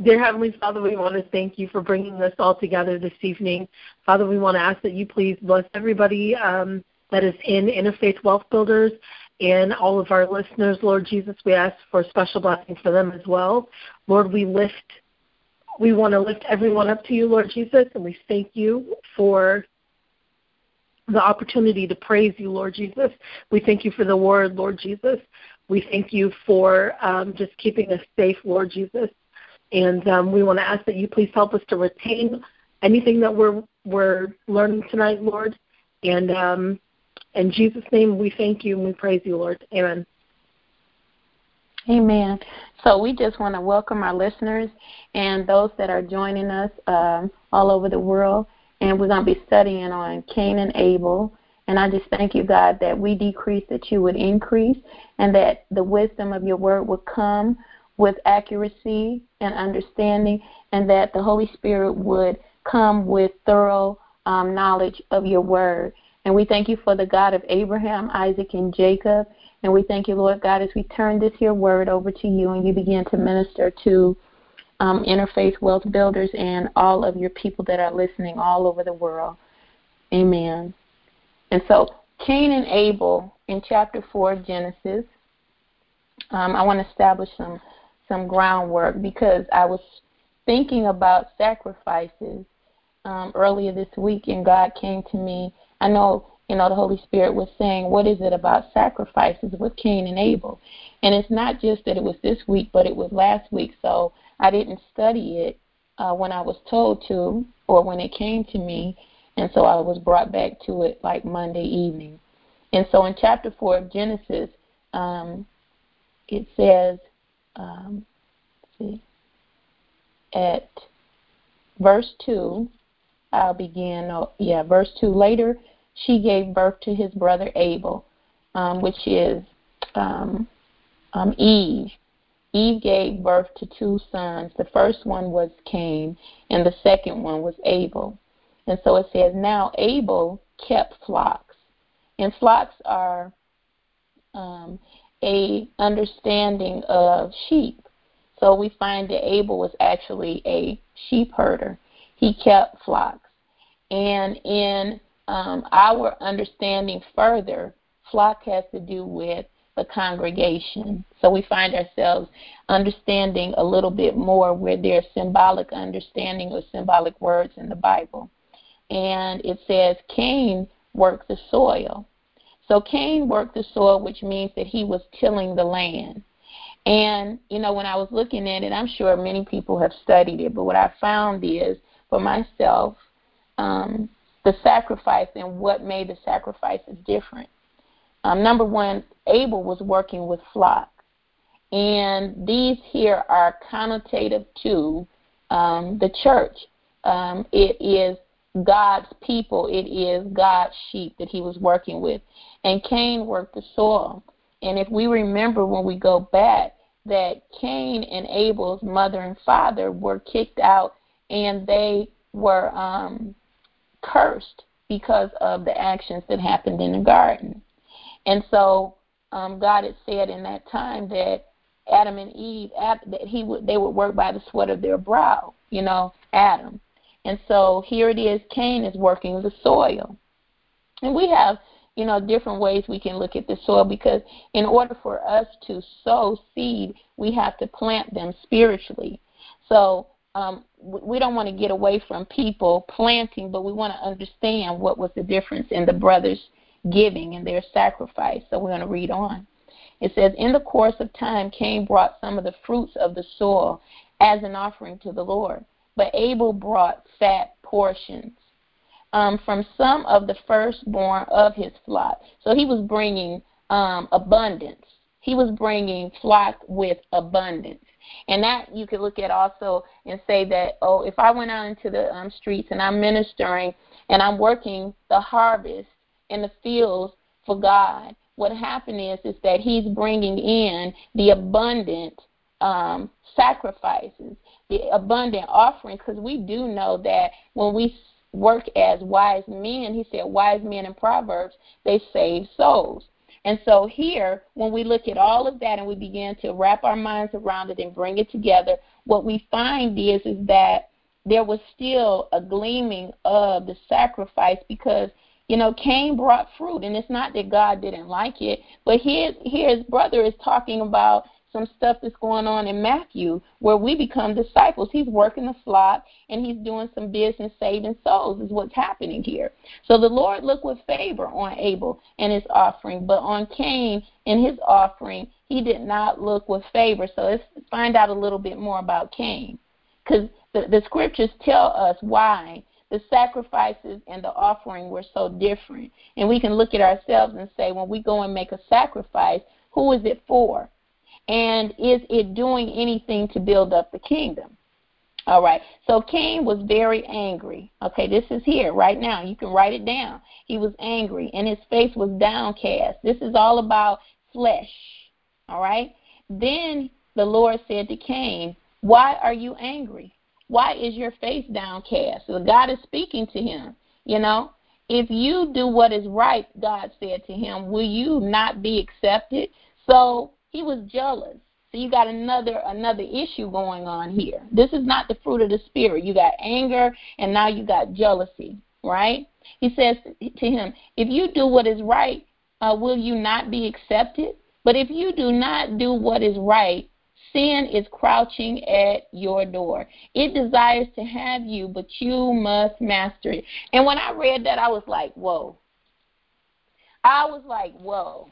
Dear Heavenly Father, we want to thank you for bringing us all together this evening. Father, we want to ask that you please bless everybody um, that is in Interfaith Wealth Builders and all of our listeners. Lord Jesus, we ask for a special blessing for them as well. Lord, we lift, we want to lift everyone up to you, Lord Jesus, and we thank you for the opportunity to praise you, Lord Jesus. We thank you for the word, Lord Jesus. We thank you for um, just keeping us safe, Lord Jesus. And um, we want to ask that you please help us to retain anything that we're we're learning tonight, Lord. And um, in Jesus' name, we thank you and we praise you, Lord. Amen. Amen. So we just want to welcome our listeners and those that are joining us um, all over the world. And we're going to be studying on Cain and Abel. And I just thank you, God, that we decrease, that you would increase, and that the wisdom of your word would come with accuracy and understanding, and that the Holy Spirit would come with thorough um, knowledge of your word. And we thank you for the God of Abraham, Isaac, and Jacob. And we thank you, Lord God, as we turn this here word over to you and you begin to minister to um, Interfaith Wealth Builders and all of your people that are listening all over the world. Amen. And so, Cain and Abel in chapter 4 of Genesis, um, I want to establish some some groundwork because I was thinking about sacrifices um, earlier this week, and God came to me. I know, you know, the Holy Spirit was saying, "What is it about sacrifices with Cain and Abel?" And it's not just that it was this week, but it was last week. So I didn't study it uh, when I was told to, or when it came to me, and so I was brought back to it like Monday evening. And so in chapter four of Genesis, um, it says um, see, at verse 2, I'll begin, oh, yeah, verse 2. Later, she gave birth to his brother Abel, um, which is um, um, Eve. Eve gave birth to two sons. The first one was Cain, and the second one was Abel. And so it says, Now Abel kept flocks. And flocks are um, a understanding of sheep. So we find that Abel was actually a sheep herder. He kept flocks. And in um, our understanding further, flock has to do with the congregation. So we find ourselves understanding a little bit more where there's symbolic understanding or symbolic words in the Bible. And it says Cain worked the soil. So Cain worked the soil, which means that he was tilling the land. And, you know, when I was looking at it, I'm sure many people have studied it, but what I found is for myself, um, the sacrifice and what made the sacrifices different. Um, number one, Abel was working with flocks. And these here are connotative to um, the church. Um, it is God's people, it is God's sheep that he was working with. And Cain worked the soil. And if we remember when we go back, that Cain and Abel's mother and father were kicked out and they were um, cursed because of the actions that happened in the garden. And so um, God had said in that time that Adam and Eve that he would they would work by the sweat of their brow, you know, Adam. And so here it is, Cain is working the soil. And we have you know, different ways we can look at the soil because in order for us to sow seed, we have to plant them spiritually. So um, we don't want to get away from people planting, but we want to understand what was the difference in the brothers giving and their sacrifice. So we're going to read on. It says, In the course of time, Cain brought some of the fruits of the soil as an offering to the Lord, but Abel brought fat portions um, from some of the firstborn of his flock. So he was bringing um, abundance. He was bringing flock with abundance. And that you could look at also and say that, oh, if I went out into the um, streets and I'm ministering and I'm working the harvest in the fields for God, what happened is is that He's bringing in the abundant um, sacrifices, abundant offerings, because we do know that when we work as wise men. He said, wise men in Proverbs, they save souls. And so here, when we look at all of that and we begin to wrap our minds around it and bring it together, what we find is is that there was still a gleaming of the sacrifice because you know Cain brought fruit, and it's not that God didn't like it, but his his brother is talking about some stuff that's going on in Matthew where we become disciples. He's working the flock and he's doing some business saving souls, is what's happening here. So the Lord looked with favor on Abel and his offering, but on Cain and his offering, he did not look with favor. So let's find out a little bit more about Cain. Because the, the scriptures tell us why the sacrifices and the offering were so different. And we can look at ourselves and say, when we go and make a sacrifice, who is it for? And is it doing anything to build up the kingdom? All right. So Cain was very angry. Okay, this is here right now. You can write it down. He was angry and his face was downcast. This is all about flesh. All right. Then the Lord said to Cain, Why are you angry? Why is your face downcast? So God is speaking to him. You know, if you do what is right, God said to him, will you not be accepted? So he was jealous. So you got another another issue going on here. This is not the fruit of the spirit. You got anger and now you got jealousy, right? He says to him, if you do what is right, uh, will you not be accepted? But if you do not do what is right, sin is crouching at your door. It desires to have you, but you must master it. And when I read that, I was like, whoa. I was like, whoa.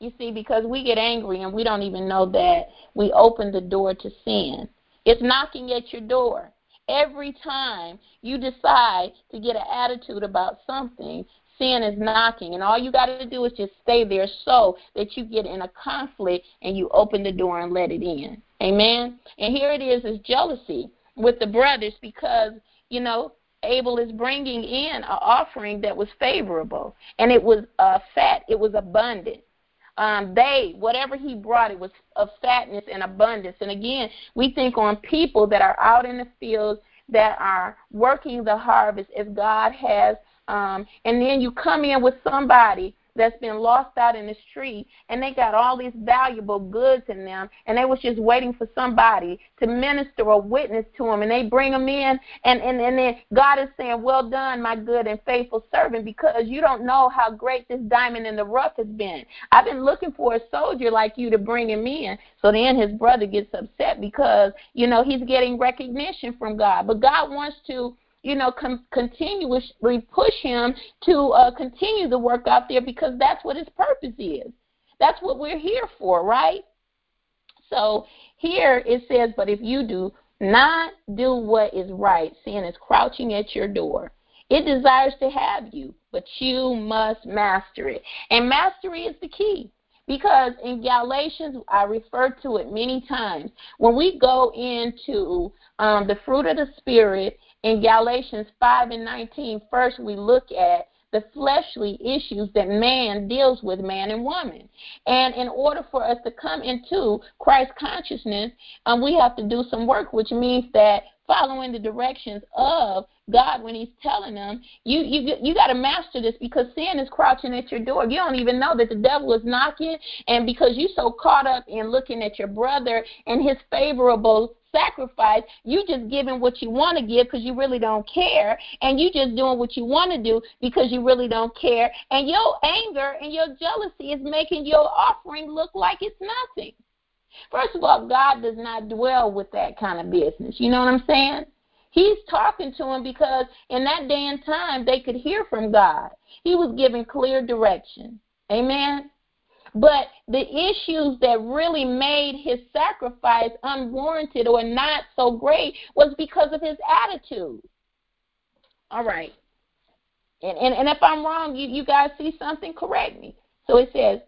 You see, because we get angry and we don't even know that we open the door to sin. It's knocking at your door. Every time you decide to get an attitude about something, sin is knocking. And all you got to do is just stay there so that you get in a conflict and you open the door and let it in. Amen. And here it is is jealousy with the brothers because, you know, Abel is bringing in an offering that was favorable and it was uh, fat, it was abundant um, they, whatever he brought, it was of fatness and abundance. And again, we think on people that are out in the fields that are working the harvest as God has. Um, and then you come in with somebody that's been lost out in the street and they got all these valuable goods in them and they was just waiting for somebody to minister or witness to them and they bring them in and, and, and then God is saying, well done, my good and faithful servant because you don't know how great this diamond in the rough has been. I've been looking for a soldier like you to bring him in. So then his brother gets upset because, you know, he's getting recognition from God. But God wants to you know, continuously push him to uh, continue the work out there because that's what his purpose is. That's what we're here for, right? So here it says, but if you do not do what is right, sin is crouching at your door. It desires to have you, but you must master it. And mastery is the key. Because in Galatians, I refer to it many times. When we go into um, the fruit of the Spirit in Galatians 5 and 19, first we look at the fleshly issues that man deals with, man and woman. And in order for us to come into Christ consciousness, um, we have to do some work, which means that following the directions of God when He's telling them, you you you got to master this because sin is crouching at your door. You don't even know that the devil is knocking, and because you're so caught up in looking at your brother and his favorable sacrifice, you just giving what you want to give because you really don't care, and you just doing what you want to do because you really don't care, and your anger and your jealousy is making your offering look like it's nothing. First of all, God does not dwell with that kind of business. You know what I'm saying? He's talking to him because in that day and time they could hear from God. He was giving clear direction. Amen. But the issues that really made his sacrifice unwarranted or not so great was because of his attitude. All right. And, and, and if I'm wrong, you, you guys see something, correct me. So it says,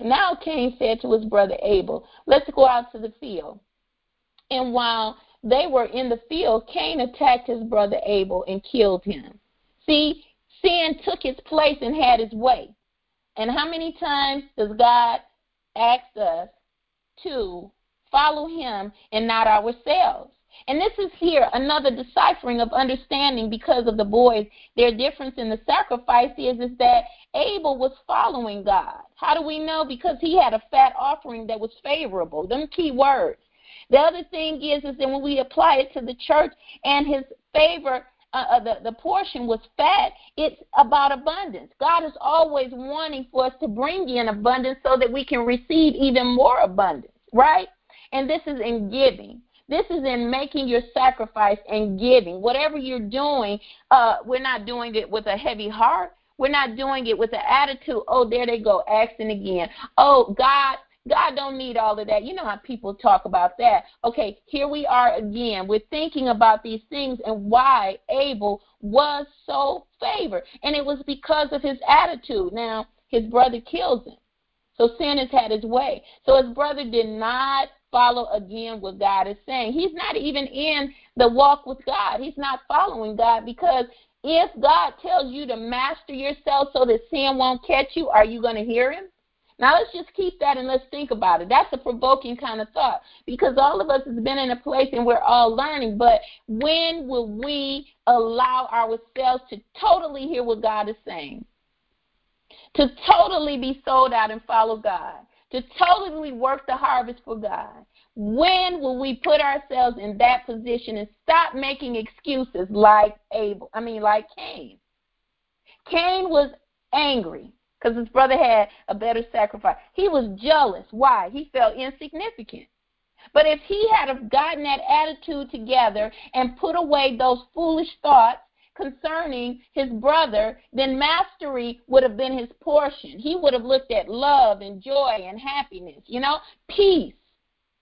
Now Cain said to his brother Abel, Let's go out to the field. And while they were in the field, Cain attacked his brother Abel and killed him. See, sin took his place and had his way. And how many times does God ask us to follow him and not ourselves? And this is here another deciphering of understanding because of the boys. Their difference in the sacrifice is, is that Abel was following God. How do we know? Because he had a fat offering that was favorable. Them key words. The other thing is, is that when we apply it to the church and his favor, uh, the, the portion was fat, it's about abundance. God is always wanting for us to bring in abundance so that we can receive even more abundance, right? And this is in giving. This is in making your sacrifice and giving. Whatever you're doing, uh, we're not doing it with a heavy heart. We're not doing it with an attitude, oh, there they go, asking again. Oh, God, God don't need all of that. You know how people talk about that. Okay, here we are again. We're thinking about these things and why Abel was so favored. And it was because of his attitude. Now, his brother kills him. So sin has had his way. So his brother did not follow again what God is saying. He's not even in the walk with God. He's not following God because if God tells you to master yourself so that sin won't catch you, are you going to hear him? Now let's just keep that and let's think about it. That's a provoking kind of thought because all of us has been in a place and we're all learning. But when will we allow ourselves to totally hear what God is saying? To totally be sold out and follow God? to totally work the harvest for God. When will we put ourselves in that position and stop making excuses like Abel? I mean, like Cain. Cain was angry because his brother had a better sacrifice. He was jealous. Why? He felt insignificant. But if he had have gotten that attitude together and put away those foolish thoughts concerning his brother, then mastery would have been his portion. He would have looked at love and joy and happiness, you know, peace.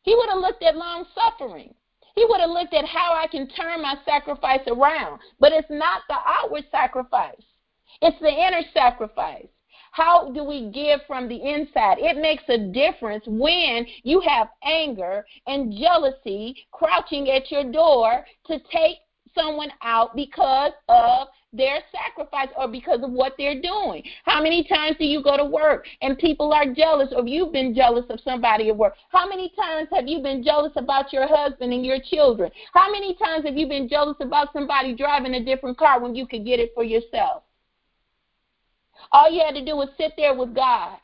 He would have looked at long suffering. He would have looked at how I can turn my sacrifice around. But it's not the outward sacrifice, it's the inner sacrifice. How do we give from the inside? It makes a difference when you have anger and jealousy crouching at your door to take someone out because of their sacrifice or because of what they're doing. How many times do you go to work and people are jealous or you've been jealous of somebody at work? How many times have you been jealous about your husband and your children? How many times have you been jealous about somebody driving a different car when you could get it for yourself? All you had to do was sit there with God.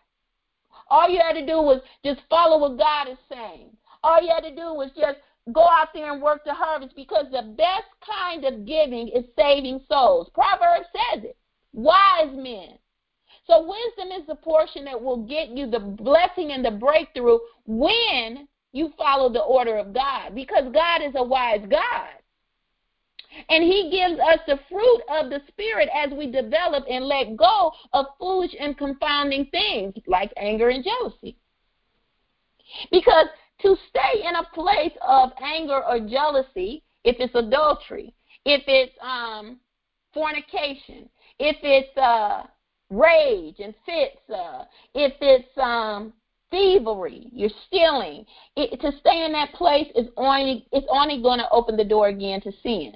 All you had to do was just follow what God is saying. All you had to do was just go out there and work the harvest because the best kind of giving is saving souls. Proverbs says it. Wise men. So wisdom is the portion that will get you the blessing and the breakthrough when you follow the order of God because God is a wise God. And he gives us the fruit of the Spirit as we develop and let go of foolish and confounding things like anger and jealousy. Because to stay in a place of anger or jealousy, if it's adultery, if it's um, fornication, if it's uh, rage and fits, uh, if it's um, thievery, you're stealing, it, to stay in that place is only it's only going to open the door again to sin.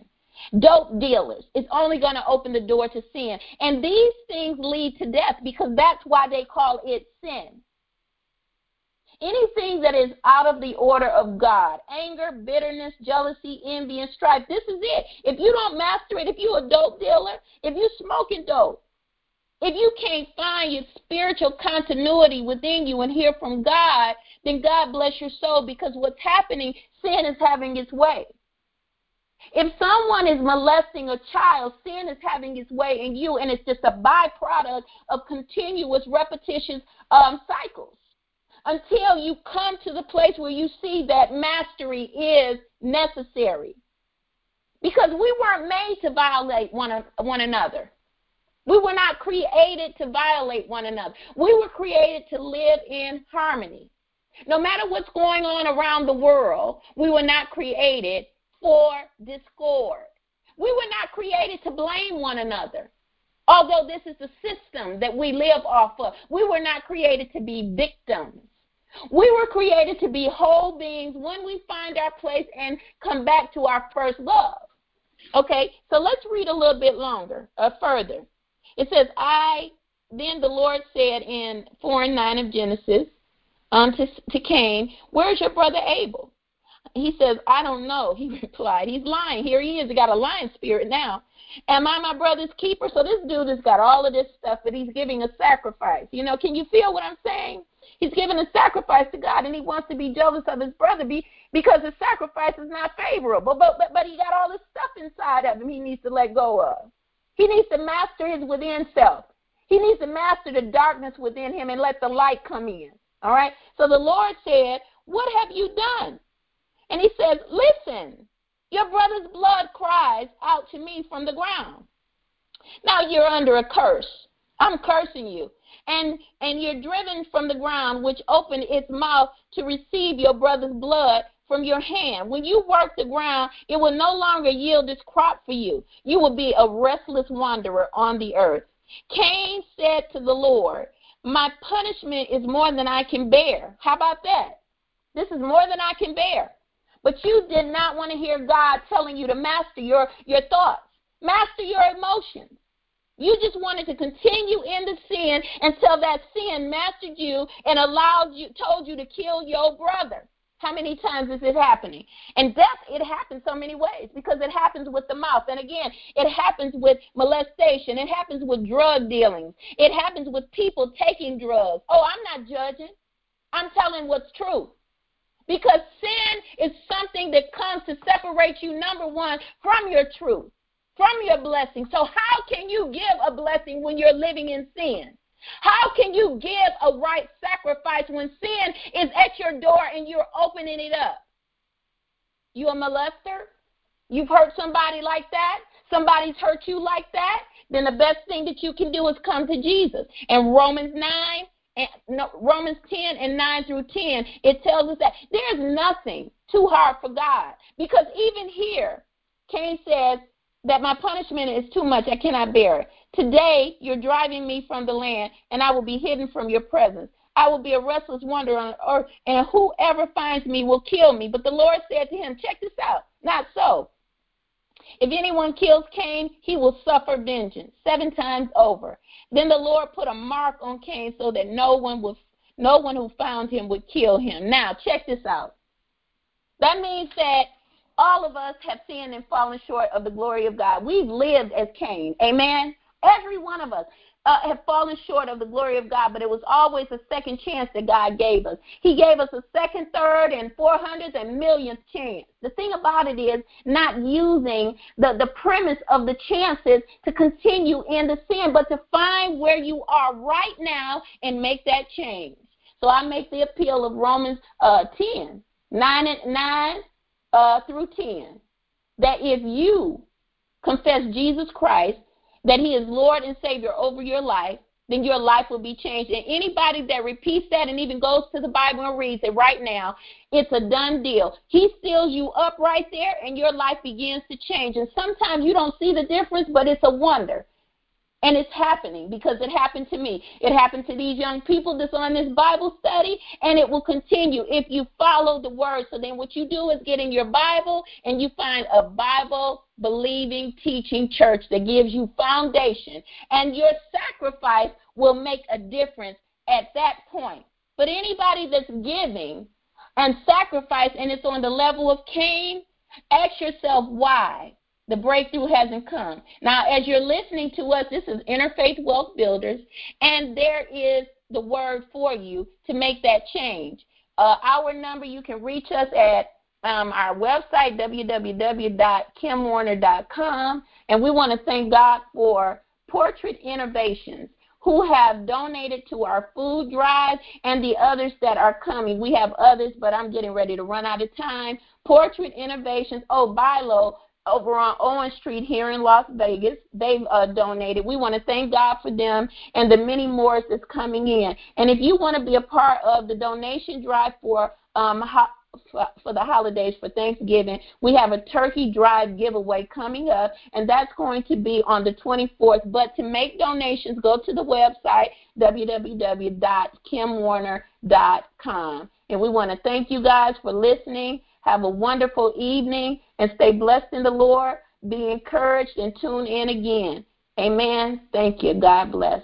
Dope dealers, it's only going to open the door to sin. And these things lead to death because that's why they call it sin anything that is out of the order of God anger, bitterness, jealousy, envy, and strife. This is it. If you don't master it, if you're a dope dealer, if you're smoking dope, if you can't find your spiritual continuity within you and hear from God, then God bless your soul because what's happening, sin is having its way. If someone is molesting a child, sin is having its way in you, and it's just a byproduct of continuous repetitious um, cycles until you come to the place where you see that mastery is necessary. Because we weren't made to violate one, one another. We were not created to violate one another. We were created to live in harmony. No matter what's going on around the world, we were not created for discord. We were not created to blame one another. Although this is the system that we live off of, we were not created to be victims. We were created to be whole beings when we find our place and come back to our first love. Okay, so let's read a little bit longer, uh, further. It says, I, then the Lord said in 4 and 9 of Genesis um, to, to Cain, Where's your brother Abel? He says, I don't know. He replied, He's lying. Here he is. He got a lying spirit now. Am I my brother's keeper? So this dude has got all of this stuff, but he's giving a sacrifice. You know, can you feel what I'm saying? He's giving a sacrifice to God, and he wants to be jealous of his brother be, because his sacrifice is not favorable. But, but, but he got all this stuff inside of him he needs to let go of. He needs to master his within self. He needs to master the darkness within him and let the light come in. All right? So the Lord said, What have you done? And he says, Listen, your brother's blood cries out to me from the ground. Now you're under a curse. I'm cursing you. And and you're driven from the ground which opened its mouth to receive your brother's blood from your hand. When you work the ground, it will no longer yield its crop for you. You will be a restless wanderer on the earth. Cain said to the Lord, My punishment is more than I can bear. How about that? This is more than I can bear. But you did not want to hear God telling you to master your, your thoughts, master your emotions. You just wanted to continue in the sin until that sin mastered you and allowed you, told you to kill your brother. How many times is it happening? And death, it happens so many ways because it happens with the mouth. And again, it happens with molestation. It happens with drug dealing. It happens with people taking drugs. Oh, I'm not judging. I'm telling what's true. Because sin is something that comes to separate you, number one, from your truth, from your blessing. So, how can you give a blessing when you're living in sin? How can you give a right sacrifice when sin is at your door and you're opening it up? You a molester? You've hurt somebody like that? Somebody's hurt you like that? Then the best thing that you can do is come to Jesus. And Romans 9 and no, Romans 10 and 9 through 10, it tells us that there's nothing too hard for God. Because even here, Cain says that my punishment is too much, I cannot bear it. Today you're driving me from the land, and I will be hidden from your presence. I will be a restless wanderer on earth, and whoever finds me will kill me. But the Lord said to him, Check this out. Not so. If anyone kills Cain, he will suffer vengeance seven times over. Then the Lord put a mark on Cain so that no one would no one who found him would kill him. Now, check this out. That means that all of us have sinned and fallen short of the glory of God. We've lived as Cain. Amen. Every one of us uh, have fallen short of the glory of God, but it was always a second chance that God gave us. He gave us a second, third, and four hundredth and millionth chance. The thing about it is not using the, the premise of the chances to continue in the sin, but to find where you are right now and make that change. So I make the appeal of Romans uh, 10, 9, and 9 uh, through 10, that if you confess Jesus Christ that He is Lord and Savior over your life, then your life will be changed. And anybody that repeats that and even goes to the Bible and reads it right now, it's a done deal. He seals you up right there, and your life begins to change. And sometimes you don't see the difference, but it's a wonder. And it's happening because it happened to me. It happened to these young people that's on this Bible study, and it will continue if you follow the word. So then what you do is get in your Bible and you find a Bible believing, teaching church that gives you foundation. And your sacrifice will make a difference at that point. But anybody that's giving and sacrifice and it's on the level of Cain, ask yourself why the breakthrough hasn't come. Now, as you're listening to us, this is Interfaith Wealth Builders, and there is the word for you to make that change. Uh, our number, you can reach us at um, our website, www.kimwarner.com, and we want to thank God for Portrait Innovations who have donated to our food drive and the others that are coming. We have others, but I'm getting ready to run out of time. Portrait Innovations, oh, Bilo, over on Owen Street here in Las Vegas. They've uh, donated. We want to thank God for them and the many more that's coming in. And if you want to be a part of the donation drive for um, for the holidays for Thanksgiving, we have a turkey drive giveaway coming up, and that's going to be on the 24th. But to make donations, go to the website www.kimwarner.com. And we want to thank you guys for listening. Have a wonderful evening and stay blessed in the Lord. Be encouraged and tune in again. Amen. Thank you. God bless.